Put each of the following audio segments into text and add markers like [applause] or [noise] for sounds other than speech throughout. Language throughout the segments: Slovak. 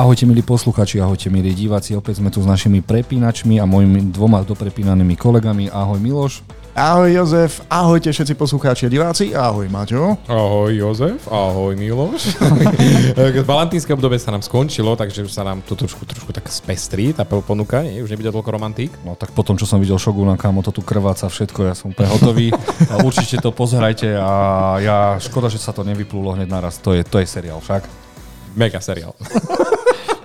Ahojte milí posluchači, ahojte milí diváci, opäť sme tu s našimi prepínačmi a mojimi dvoma doprepínanými kolegami. Ahoj Miloš. Ahoj Jozef, ahojte všetci poslucháči a diváci, ahoj Maťo. Ahoj Jozef, ahoj Miloš. [laughs] Valentínske obdobie sa nám skončilo, takže už sa nám to trošku, trošku tak spestrí, tá ponuka, nie? už nebude toľko romantík. No tak potom, čo som videl Šoguna, kámo, to tu krváca všetko, ja som úplne hotový. A určite to pozerajte a ja, škoda, že sa to nevyplulo hneď naraz, to je, to je seriál však. Mega seriál. [laughs]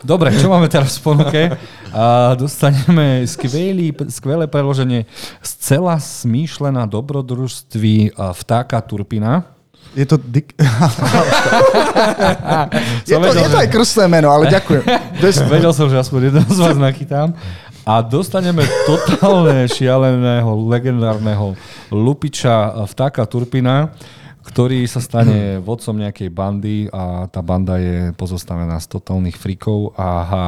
Dobre, čo máme teraz v ponuke? A dostaneme skvelý, skvelé preloženie Scela smýšlená dobrodružství vtáka Turpina. Je to dik... [laughs] je, to, vedel, je to aj krstné meno, ale ďakujem. [laughs] Vedel som, že aspoň jedno z vás nachytám. A dostaneme totálne šialeného, legendárneho lupiča vtáka Turpina ktorý sa stane vodcom nejakej bandy a tá banda je pozostavená z totálnych frikov a, a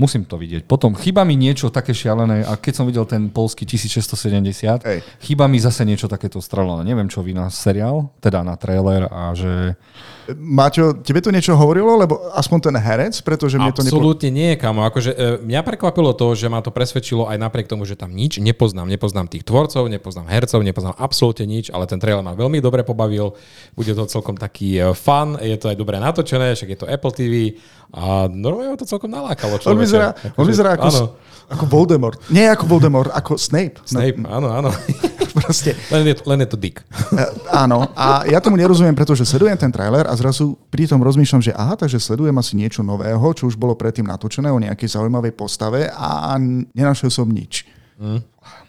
musím to vidieť. Potom chýba mi niečo také šialené a keď som videl ten polský 1670, Ej. chýba mi zase niečo takéto strelené. Neviem, čo vy na seriál, teda na trailer a že Maťo, tebe to niečo hovorilo, lebo aspoň ten herec, pretože mne to nepo... Absolútne nie, kamo. Akože, e, mňa prekvapilo to, že ma to presvedčilo aj napriek tomu, že tam nič nepoznám. Nepoznám tých tvorcov, nepoznám hercov, nepoznám absolútne nič, ale ten trailer ma veľmi dobre pobavil. Bude to celkom taký e, fun, je to aj dobre natočené, však je to Apple TV a normálne to celkom nalákalo. Človeče. On vyzerá, akože, on vyzerá ako, áno. ako Voldemort. Nie ako Voldemort, ako Snape. Snape, no. áno, áno. [laughs] Proste. Len, je, len je to dick. Uh, áno, a ja tomu nerozumiem, pretože sledujem ten trailer a zrazu pri tom rozmýšľam, že aha, takže sledujem asi niečo nového, čo už bolo predtým natočené o nejakej zaujímavej postave a nenašiel som nič. Mm.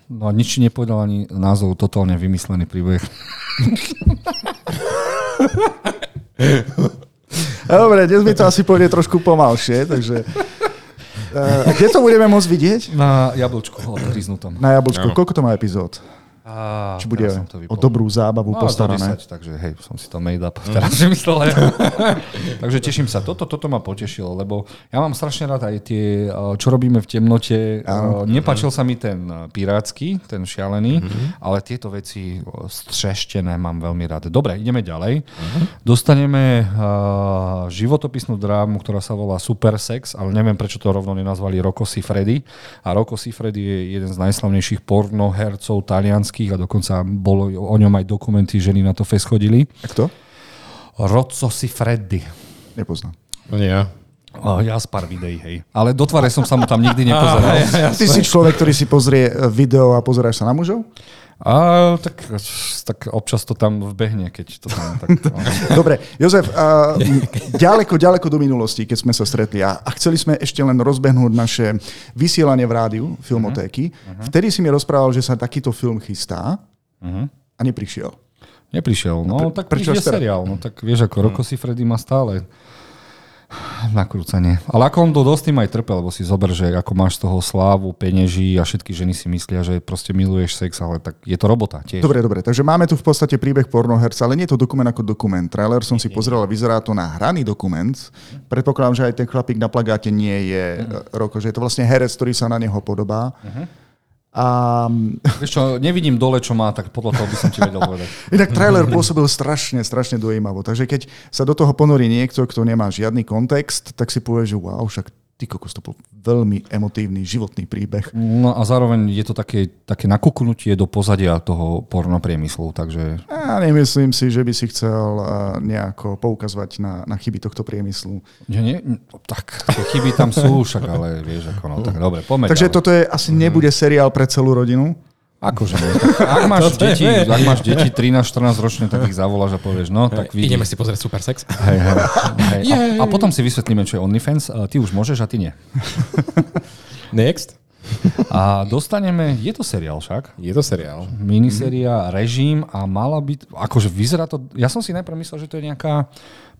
No nič nepovedal ani názov totálne vymyslený príbeh. [laughs] Dobre, dnes mi to asi pôjde trošku pomalšie, takže... Uh, kde to budeme môcť vidieť? Na jablčku odhryznutom. Na jablčku. Koľko to má epizód? A, Či bude o dobrú zábavu no, postarané. 10, takže hej, som si to made up teraz [laughs] myslel. [laughs] takže teším sa. Toto, toto ma potešilo, lebo ja mám strašne rád aj tie, čo robíme v temnote. Nepačil sa mi ten pirátsky, ten šialený, mm-hmm. ale tieto veci střeštené mám veľmi rád. Dobre, ideme ďalej. Mm-hmm. Dostaneme uh, životopisnú drámu, ktorá sa volá Super Sex, ale neviem, prečo to rovno nenazvali Rocco Siffredi. A Rocco Siffredi je jeden z najslavnejších pornohercov talianských všetkých a dokonca bolo o ňom aj dokumenty, ženy na to fest chodili. A kto? Rozzo si Freddy. Nepoznám. No nie ja. Oh, ja z pár videí, hej. Ale do tvare som sa mu tam nikdy nepozeral. ja, ja, Ty si človek, ktorý si pozrie video a pozeráš sa na mužov? A, tak, tak občas to tam vbehne, keď to tam... [laughs] Tak, no. Dobre, Jozef, a, ďaleko, ďaleko do minulosti, keď sme sa stretli a, a chceli sme ešte len rozbehnúť naše vysielanie v rádiu, filmotéky, uh-huh. vtedy si mi rozprával, že sa takýto film chystá uh-huh. a neprišiel. Neprišiel, no, no tak prečo seriál, no tak vieš, ako Roko si Freddy má stále nakrúcanie. Ale ako on to dosť tým aj trpel, lebo si zober, že ako máš z toho slávu, peneží a všetky ženy si myslia, že proste miluješ sex, ale tak je to robota tiež. Dobre, dobre, takže máme tu v podstate príbeh pornoherca, ale nie je to dokument ako dokument. Trailer som si pozrel a vyzerá to na hraný dokument. Predpokladám, že aj ten chlapík na plagáte nie je uh-huh. Roko, že je to vlastne herec, ktorý sa na neho podobá. Uh-huh. A... [laughs] Vieš čo, nevidím dole, čo má, tak podľa toho by som ti vedel povedať. [laughs] Inak trailer pôsobil strašne, strašne dojímavo. Takže keď sa do toho ponorí niekto, kto nemá žiadny kontext, tak si povie, že wow, však ty kokos, to bol veľmi emotívny životný príbeh. No a zároveň je to také, také nakuknutie do pozadia toho pornopriemyslu, takže... Ja nemyslím si, že by si chcel nejako poukazovať na, na chyby tohto priemyslu. Že nie? Tak, tie chyby tam sú, však ale vieš ako, no tak dobre, poďme Takže ďalej. toto je, asi nebude seriál pre celú rodinu? Akože. [laughs] Ak máš, deti, ak máš deti 13-14 ročné, tak ich zavoláš a povieš, no, tak vidí. Ideme si pozrieť Super Sex. Hej, hej, hej. [laughs] A, a potom si vysvetlíme, čo je OnlyFans. Ty už môžeš a ty nie. [laughs] Next. A dostaneme, je to seriál však. Je to seriál. Miniseria, režim a mala byť, akože vyzerá to, ja som si najprv myslel, že to je nejaká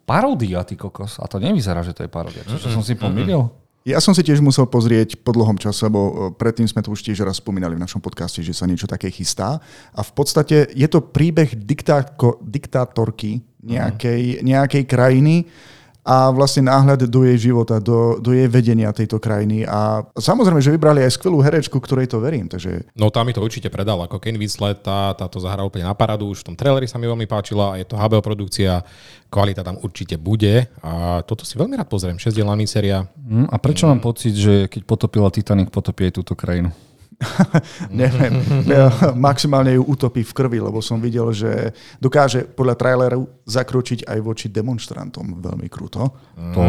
paródia, ty kokos. A to nevyzerá, že to je paródia. Čiže som si pomýlil. Ja som si tiež musel pozrieť po dlhom čase, lebo e, predtým sme to už tiež raz spomínali v našom podcaste, že sa niečo také chystá. A v podstate je to príbeh diktáko, diktátorky nejakej, nejakej krajiny a vlastne náhľad do jej života, do, do jej vedenia tejto krajiny. A samozrejme, že vybrali aj skvelú herečku, ktorej to verím. Takže... No tá mi to určite predal, ako Ken Winslet, tá, tá to zahral úplne na paradu, už v tom traileri sa mi veľmi páčila, a je to HBO produkcia, kvalita tam určite bude a toto si veľmi rád pozriem, 6 dielná séria. Mm, a prečo mám pocit, že keď potopila Titanic, potopí aj túto krajinu? [laughs] Neviem, maximálne ju utopí v krvi, lebo som videl, že dokáže podľa traileru zakročiť aj voči demonstrantom veľmi kruto. To,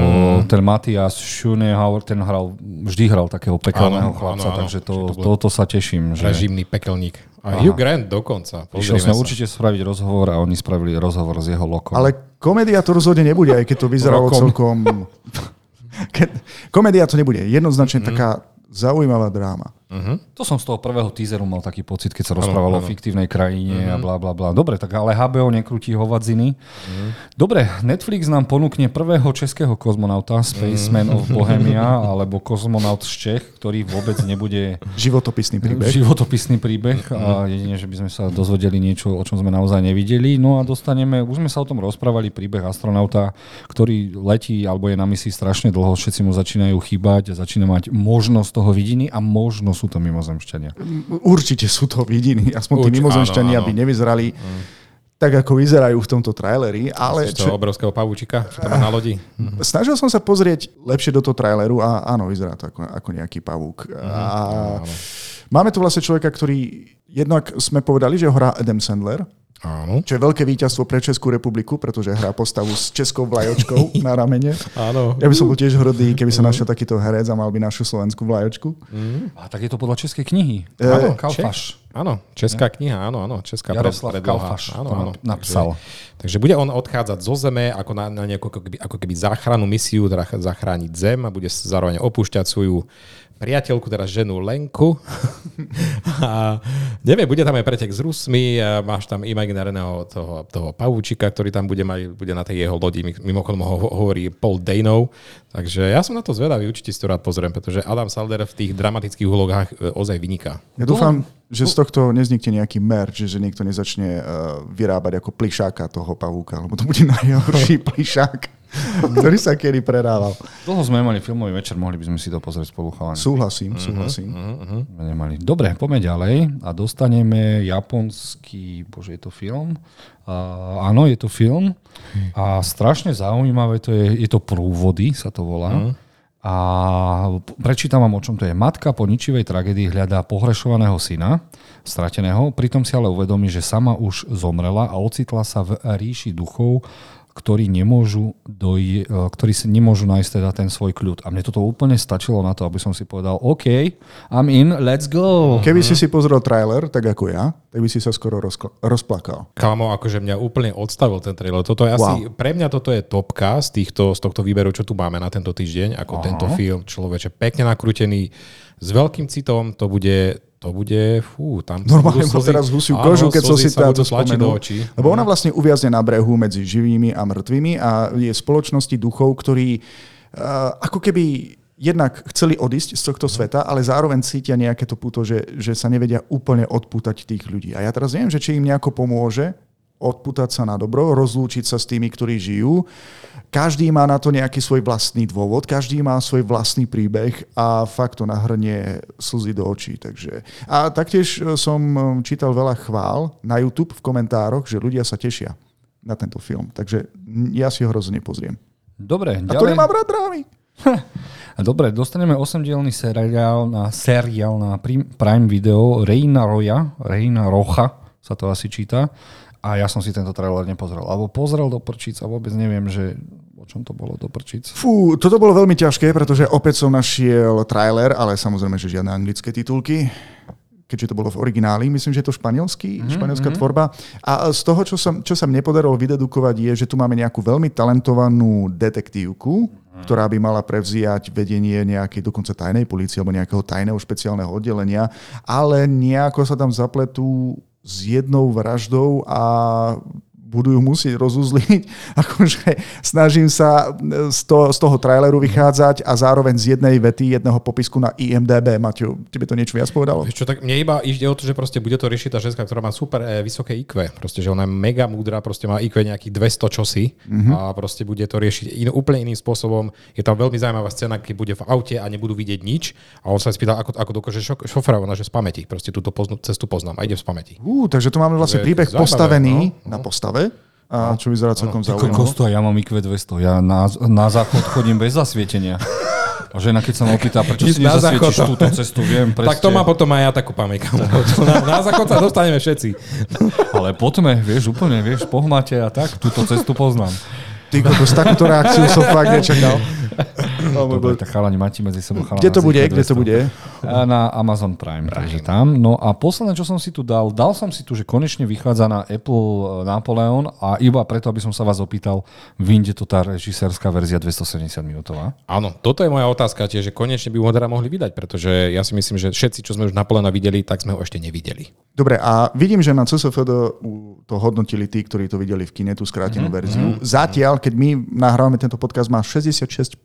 ten Matias Schoenhauer, ten hral, vždy hral takého pekelného chlapca, áno, áno, takže to, to toto sa teším. Že... Režimný pekelník. A Aha. Hugh Grant dokonca. Išiel sme sa. určite spraviť rozhovor a oni spravili rozhovor s jeho lokom. Ale komédia to rozhodne nebude, aj keď to vyzeralo celkom... [laughs] komédia to nebude. Jednoznačne mm. taká zaujímavá dráma. Uh-huh. To som z toho prvého teaseru mal taký pocit, keď sa rozprávalo ano, ano. o fiktívnej krajine uh-huh. a bla bla bla. Dobre, tak ale HBO nekrúti hovadziny. Uh-huh. Dobre, Netflix nám ponúkne prvého českého kozmonauta, Spaceman uh-huh. of Bohemia, alebo kozmonaut z Čech, ktorý vôbec nebude... Životopisný príbeh. Životopisný príbeh uh-huh. a jedine, že by sme sa dozvedeli niečo, o čom sme naozaj nevideli. No a dostaneme, už sme sa o tom rozprávali, príbeh astronauta, ktorý letí alebo je na misii strašne dlho, všetci mu začínajú chýbať, začína mať možnosť toho vidiny a možnosť sú to mimozemšťania. Určite sú to vidiny, aspoň tí mimozemšťania by nevyzerali mm. tak, ako vyzerajú v tomto traileri. Ale čo... obrovského pavúčika, čo tam na lodi. Mhm. Snažil som sa pozrieť lepšie do toho traileru a áno, vyzerá to ako, ako nejaký pavúk. Mm. A... Máme tu vlastne človeka, ktorý jednak sme povedali, že ho hrá Adam Sandler, Áno. Čo je veľké víťazstvo pre Českú republiku, pretože hrá postavu s českou vlajočkou [laughs] na ramene. Áno. Ja by som bol tiež hrdý, keby sa našiel takýto herec a mal by našu slovenskú vlajočku. Mm. A tak je to podľa českej knihy. E, áno, Kalfaš. Áno, česká kniha, áno, áno, česká Jaroslav predloha. Kalfaš áno, áno, napsal. Takže, takže bude on odchádzať zo Zeme ako na, na nejakú ako keby, ako keby záchranu misiu, teda zachrániť Zem a bude zároveň opúšťať svoju priateľku, teraz ženu Lenku. [laughs] a neviem, bude tam aj pretek s Rusmi, a máš tam imaginárneho toho, toho pavúčika, ktorý tam bude mať, bude na tej jeho lodi, mimochodom ho hovorí Paul Danov. Takže ja som na to zvedavý, určite si to rád pozriem, pretože Adam Salder v tých dramatických úlohách e, ozaj vyniká. Ja dúfam, že z tohto neznikne nejaký merch, že niekto nezačne uh, vyrábať ako plišáka toho pavúka, lebo to bude [laughs] najhorší plišák. ktorý sa kedy predával. Dlho sme nemali filmový večer, mohli by sme si to pozrieť spolu chalani. Súhlasím, uh-huh, súhlasím. Uh-huh, uh-huh. Nemali. Dobre, poďme ďalej a dostaneme japonský, bože, je to film? Uh, áno, je to film a strašne zaujímavé to je, je to Prúvody, sa to volá. Uh-huh. A prečítam vám, o čom to je. Matka po ničivej tragédii hľadá pohrešovaného syna, strateného, pritom si ale uvedomí, že sama už zomrela a ocitla sa v ríši duchov, ktorí nemôžu, doj, e, ktorí si nemôžu nájsť teda ten svoj kľud. A mne toto úplne stačilo na to, aby som si povedal, OK, I'm in, let's go. Keby si si pozrel trailer, tak ako ja, tak by si sa skoro rozkl- rozplakal. Kámo, akože mňa úplne odstavil ten trailer. Toto je wow. asi, pre mňa toto je topka z, týchto, z tohto výberu, čo tu máme na tento týždeň, ako Aha. tento film, človeče, pekne nakrútený, s veľkým citom, to bude to bude, fú, tam... Normálne som teraz husiu kožu, keď som si to spomenul. Lebo ona vlastne uviazne na brehu medzi živými a mŕtvými a je spoločnosti duchov, ktorí uh, ako keby jednak chceli odísť z tohto sveta, ale zároveň cítia nejaké to puto, že, že sa nevedia úplne odpútať tých ľudí. A ja teraz neviem, že či im nejako pomôže odputať sa na dobro, rozlúčiť sa s tými, ktorí žijú. Každý má na to nejaký svoj vlastný dôvod, každý má svoj vlastný príbeh a fakt to nahrnie slzy do očí. Takže. A taktiež e, som e, čítal veľa chvál na YouTube v komentároch, že ľudia sa tešia na tento film. Takže ja si ho hrozne pozriem. Dobre, ďalej. A to nemá rád drámy. [laughs] Dobre, dostaneme 8-dielný seriál na, seriál na Prime Video Reina Roja, Reina Rocha sa to asi číta. A ja som si tento trailer nepozrel. Alebo pozrel do prčíc a vôbec neviem, že o čom to bolo do prčíc. Fú, toto bolo veľmi ťažké, pretože opäť som našiel trailer, ale samozrejme, že žiadne anglické titulky keďže to bolo v origináli, myslím, že je to španielský, mm-hmm. španielská mhm. tvorba. A z toho, čo sa, čo sa mne podarilo vydedukovať, je, že tu máme nejakú veľmi talentovanú detektívku, mm-hmm. ktorá by mala prevziať vedenie nejakej dokonca tajnej policie alebo nejakého tajného špeciálneho oddelenia, ale nejako sa tam zapletú s jednou vraždou a budú ju musieť rozuzliť. [laughs] Akože snažím sa z toho, z toho traileru vychádzať a zároveň z jednej vety, jedného popisku na IMDB. Maťo, tebe to niečo viac povedalo? Čo, tak mne iba ide o to, že proste bude to riešiť tá ženská, ktorá má super e, vysoké IQ. Proste, že ona je mega múdra, proste má IQ nejakých 200 čosi mm-hmm. a proste bude to riešiť in, úplne iným spôsobom. Je tam veľmi zaujímavá scéna, keď bude v aute a nebudú vidieť nič a on sa spýta, ako, ako dokáže šo, šoféra, ona že z pamäti. Proste túto poznu, cestu poznám a ide z pamäti. Uh, takže tu máme vlastne príbeh postavený no, no. na postave a čo vyzerá celkom zaujímavé. Kosto, ja mám IQ 200, ja na, na záchod chodím bez zasvietenia. A žena, keď sa ma opýta, prečo si nezasvietiš túto cestu, viem presne. Tak to má potom aj ja takú pamäť. Na, na záchod sa dostaneme všetci. Ale poďme, vieš, úplne, vieš, pohmate a tak, túto cestu poznám. Ty kokos, takúto reakciu som fakt nečakal. [laughs] No, Dobre, tak chalani, máte medzi sebou chalani. Kde to bude? Kde to bude? Na Amazon Prime, Prime, takže tam. No a posledné, čo som si tu dal, dal som si tu, že konečne vychádza na Apple e, Napoleon a iba preto, aby som sa vás opýtal, vyjde to tá režisérska verzia 270 minútová? Áno, toto je moja otázka tiež, že konečne by ho teda mohli vydať, pretože ja si myslím, že všetci, čo sme už Napoleona videli, tak sme ho ešte nevideli. Dobre, a vidím, že na CSFD to hodnotili tí, ktorí to videli v kine, tú skrátenú mm-hmm. verziu. Zatiaľ, keď my nahrávame tento podcast, má 66%.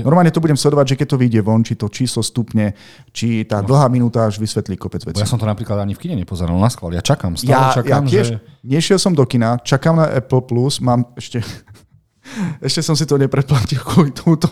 Normálne to budem sledovať, že keď to vyjde von, či to číslo stupne, či tá no. dlhá minúta až vysvetlí kopec vecí. Ja som to napríklad ani v kine nepozeral na schvál. Ja čakám, stále ja, čakám, ja tiež že... nešiel som do kina, čakám na Apple+, Plus, mám ešte... [laughs] ešte som si to nepredplatil kvôli tomuto,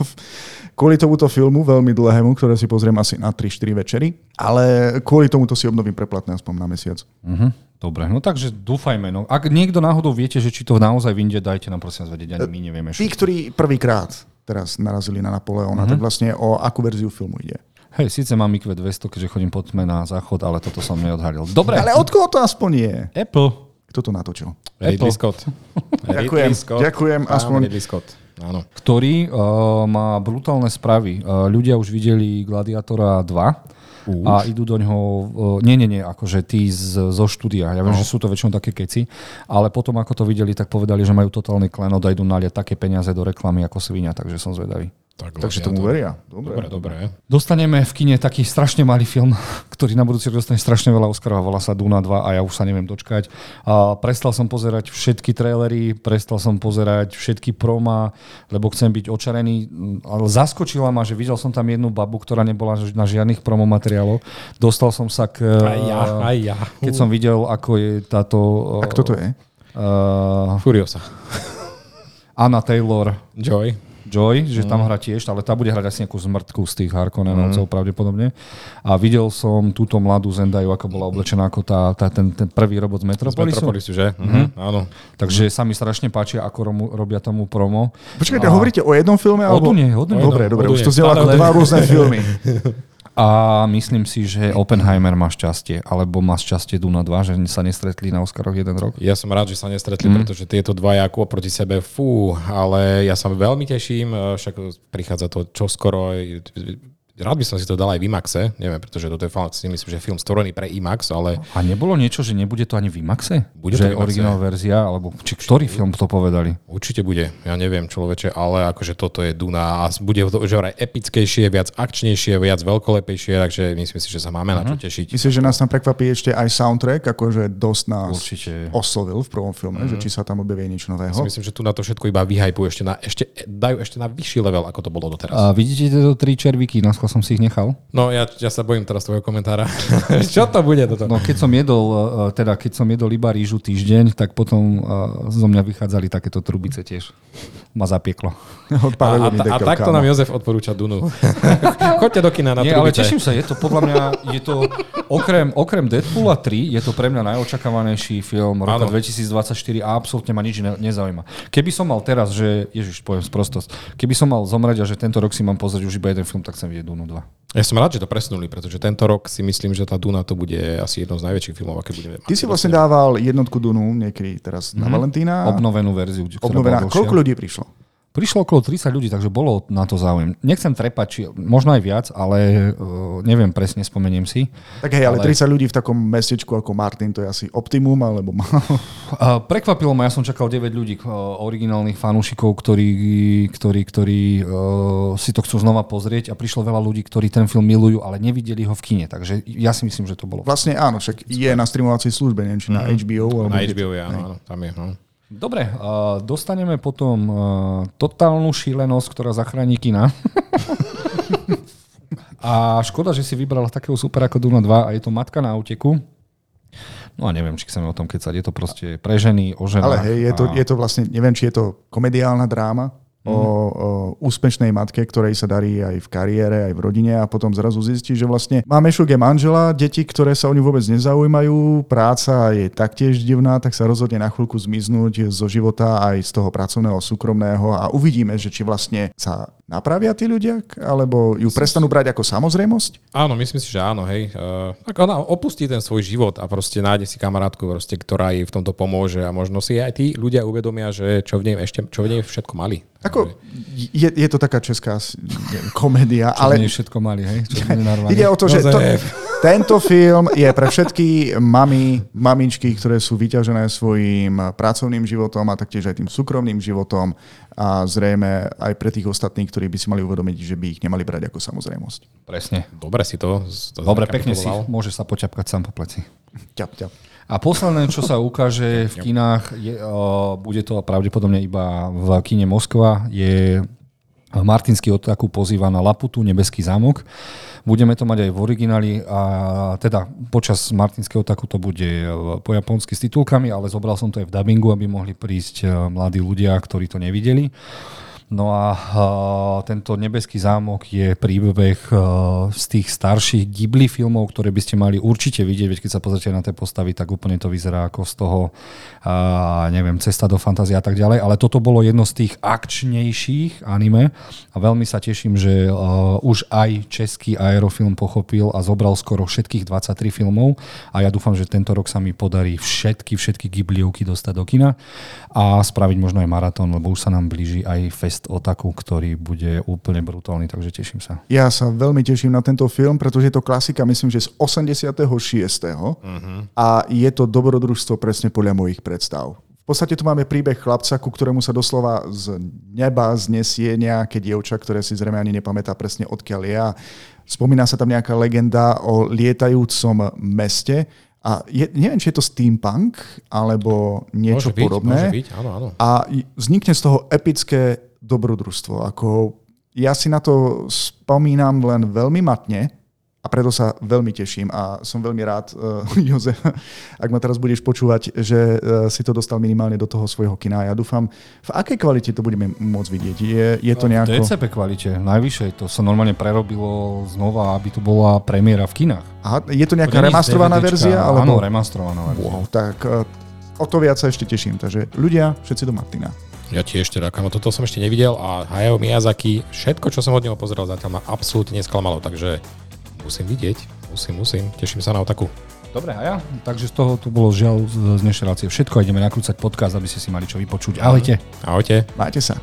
kvôli tomuto filmu, veľmi dlhému, ktoré si pozriem asi na 3-4 večery, ale kvôli tomuto si obnovím preplatné aspoň na mesiac. Uh-huh. Dobre, no takže dúfajme. No. Ak niekto náhodou viete, že či to naozaj vyjde, dajte nám prosím vedieť, ani my nevieme. Tí, ktorí prvýkrát teraz narazili na Napoleona, mm-hmm. tak vlastne o akú verziu filmu ide. Hej, síce mám IQ 200, keďže chodím pod tme na záchod, ale toto som neodhalil. Dobre. Ale od koho to aspoň je? Apple. Kto to natočil? [laughs] Ridley Scott. ďakujem, Scott. ďakujem. Aspoň... Ridley Scott. Áno. Ktorý uh, má brutálne správy. Uh, ľudia už videli Gladiatora 2 Uh. A idú do ňoho, nie, nie, nie, akože tí z, zo štúdia. Ja viem, no. že sú to väčšinou také keci, ale potom ako to videli, tak povedali, že majú totálny klenot a idú naliať také peniaze do reklamy ako svinia, takže som zvedavý. Tak, Takže tomu to... veria. Dobre, dobre. dobre. Dostaneme v kine taký strašne malý film, ktorý na budúci rok dostane strašne veľa Oscarov volá sa Duna 2 a ja už sa neviem dočkať. A prestal som pozerať všetky trailery, prestal som pozerať všetky proma, lebo chcem byť očarený. Ale zaskočila ma, že videl som tam jednu babu, ktorá nebola na žiadnych promo materiáloch. Dostal som sa k... Aj ja, aj ja. Keď som videl, ako je táto... A kto to je? Uh, Furiosa. Anna Taylor. Joy. Joy, že tam mm. hrá tiež, ale tá bude hrať asi nejakú zmrtku z tých Harkonnenovcov mm. pravdepodobne. A videl som túto mladú Zendaju, ako bola oblečená ako tá, tá, ten, ten prvý robot z Metropolisu. Z Metropolisu, že? Mm-hmm. Áno. Takže mm. sa mi strašne páči, ako romu, robia tomu promo. Počkajte, a... hovoríte o jednom filme? Alebo... O Dune, o Dune. Dobre, dobre, už to znelo ako dva rôzne [laughs] filmy. A myslím si, že Oppenheimer má šťastie, alebo má šťastie Duna 2, že sa nestretli na Oscaroch jeden rok. Ja som rád, že sa nestretli, mm. pretože tieto dva ako proti sebe, fú, ale ja sa veľmi teším, však prichádza to čoskoro, Rád by som si to dal aj v IMAXe, neviem, pretože toto je fakt, si myslím, že film stvorený pre IMAX, ale... A nebolo niečo, že nebude to ani v IMAXe? Bude že to originál verzia, alebo či ktorý film to povedali? Určite bude, ja neviem človeče, ale akože toto je Duna a bude to už aj epickejšie, viac akčnejšie, viac veľkolepejšie, takže myslím si, že sa máme uh-huh. na čo mhm. tešiť. Myslím, že nás tam prekvapí ešte aj soundtrack, akože dosť nás Určite. oslovil v prvom filme, uh-huh. že či sa tam objaví niečo nového. Ja myslím, že tu na to všetko iba vyhajpujú ešte, na, ešte dajú ešte na vyšší level, ako to bolo doteraz. A vidíte tieto tri červíky, na som si ich nechal? No ja, ja sa bojím teraz tvojho komentára. [laughs] Čo to bude toto? No keď som jedol, e, teda keď som jedol iba rýžu týždeň, tak potom e, zo mňa vychádzali takéto trubice tiež. Ma zapieklo. [laughs] A, a, a, a takto nám Jozef odporúča Dunu. [laughs] Choďte do kina na Nie, trubice. ale teším sa, je to podľa mňa, je to okrem, okrem Deadpoola 3, je to pre mňa najočakávanejší film roka 2024 a absolútne ma nič ne, nezaujíma. Keby som mal teraz, že, ježiš, poviem sprostosť, keby som mal zomrieť a že tento rok si mám pozrieť už iba jeden film, tak chcem vidieť Dunu 2. Ja som rád, že to presunuli, pretože tento rok si myslím, že tá Duna to bude asi jedno z najväčších filmov, aké budeme Ty si vlastne dával jednotku Dunu niekedy teraz mm-hmm. na mhm. Valentína. Obnovenú verziu. Obnovená. Koľko ľudí prišlo? Prišlo okolo 30 ľudí, takže bolo na to záujem. Nechcem trepať, či, možno aj viac, ale uh, neviem presne, spomeniem si. Tak hej, ale, ale 30 ľudí v takom mestečku ako Martin, to je asi optimum, alebo málo? Uh, prekvapilo ma, ja som čakal 9 ľudí, uh, originálnych fanúšikov, ktorí, ktorí, ktorí uh, si to chcú znova pozrieť a prišlo veľa ľudí, ktorí ten film milujú, ale nevideli ho v kine, takže ja si myslím, že to bolo. Vlastne áno, však je na streamovacej službe, neviem, či na HBO. Alebo na HBO, áno, áno, tam je. No. Dobre, uh, dostaneme potom uh, totálnu šílenosť, ktorá zachráni kina. [laughs] a škoda, že si vybrala takého super ako Duna 2 a je to Matka na úteku. No a neviem, či chceme o tom kecať. Je to proste pre ženy, o ženách. Ale hej, je to, a... je to vlastne, neviem, či je to komediálna dráma, o, o úspešnej matke, ktorej sa darí aj v kariére, aj v rodine a potom zrazu zistí, že vlastne má Mešuk je manžela, deti, ktoré sa o ňu vôbec nezaujímajú, práca je taktiež divná, tak sa rozhodne na chvíľku zmiznúť zo života aj z toho pracovného, súkromného a uvidíme, že či vlastne sa napravia tí ľudia, alebo ju prestanú brať ako samozrejmosť? Áno, myslím si, že áno, hej. Uh, tak ona opustí ten svoj život a proste nájde si kamarátku, proste, ktorá jej v tomto pomôže a možno si aj tí ľudia uvedomia, že čo v nej ešte, čo v nej všetko mali. Ako, je, je to taká česká komédia, čo ale... nie všetko mali, hej? Čo ide o to, že to, tento film je pre všetky mami, mamičky, ktoré sú vyťažené svojim pracovným životom a taktiež aj tým súkromným životom a zrejme aj pre tých ostatných, ktorí by si mali uvedomiť, že by ich nemali brať ako samozrejmosť. Presne. Dobre si to, to Dobre, pekne si, môže sa poťapkať sám po pleci. Ťap, ťap. A posledné, čo sa ukáže v kinách, je, uh, bude to pravdepodobne iba v kine Moskva, je Martinský otaku pozýva na Laputu, Nebeský zámok. Budeme to mať aj v origináli a teda počas Martinského taku to bude po japonsky s titulkami, ale zobral som to aj v dubbingu, aby mohli prísť mladí ľudia, ktorí to nevideli. No a tento nebeský zámok je príbeh z tých starších Ghibli filmov, ktoré by ste mali určite vidieť, veď keď sa pozrite na tie postavy, tak úplne to vyzerá ako z toho, neviem, Cesta do fantázie a tak ďalej, ale toto bolo jedno z tých akčnejších anime a veľmi sa teším, že už aj český aerofilm pochopil a zobral skoro všetkých 23 filmov a ja dúfam, že tento rok sa mi podarí všetky, všetky Ghibliovky dostať do kina a spraviť možno aj maratón, lebo už sa nám blíži aj fest o Otaku, ktorý bude úplne brutálny, takže teším sa. Ja sa veľmi teším na tento film, pretože je to klasika, myslím, že z 86. Uh-huh. a je to dobrodružstvo presne podľa mojich predstav. V podstate tu máme príbeh chlapca, ku ktorému sa doslova z neba znesie nejaké dievča, ktoré si zrejme ani nepamätá presne odkiaľ je. A spomína sa tam nejaká legenda o lietajúcom meste, a je, neviem, či je to steampunk, alebo niečo môže byť, podobné. Môže byť, áno, áno. A vznikne z toho epické dobrodružstvo. Ako ja si na to spomínam len veľmi matne a preto sa veľmi teším a som veľmi rád, uh, [laughs] Jozef, ak ma teraz budeš počúvať, že uh, si to dostal minimálne do toho svojho kina. Ja dúfam, v akej kvalite to budeme môcť vidieť? Je, je to nejako... V DCP kvalite, najvyššej. To sa normálne prerobilo znova, aby tu bola premiéra v kinách. Aha, je to nejaká to remastrovaná verzia? Alebo... Áno, remastrovaná verzia. Wow, tak uh, o to viac sa ešte teším. Takže ľudia, všetci do Martina. Ja tiež teda, kamo, toto som ešte nevidel a Hayao Miyazaki, všetko, čo som od neho pozeral zatiaľ ma absolútne nesklamalo, takže musím vidieť, musím, musím, teším sa na otaku. Dobre, a ja? Takže z toho tu bolo žiaľ z dnešnej relácie všetko. Ideme nakrúcať podcast, aby ste si mali čo vypočuť. Ahojte. Ahojte. Majte sa.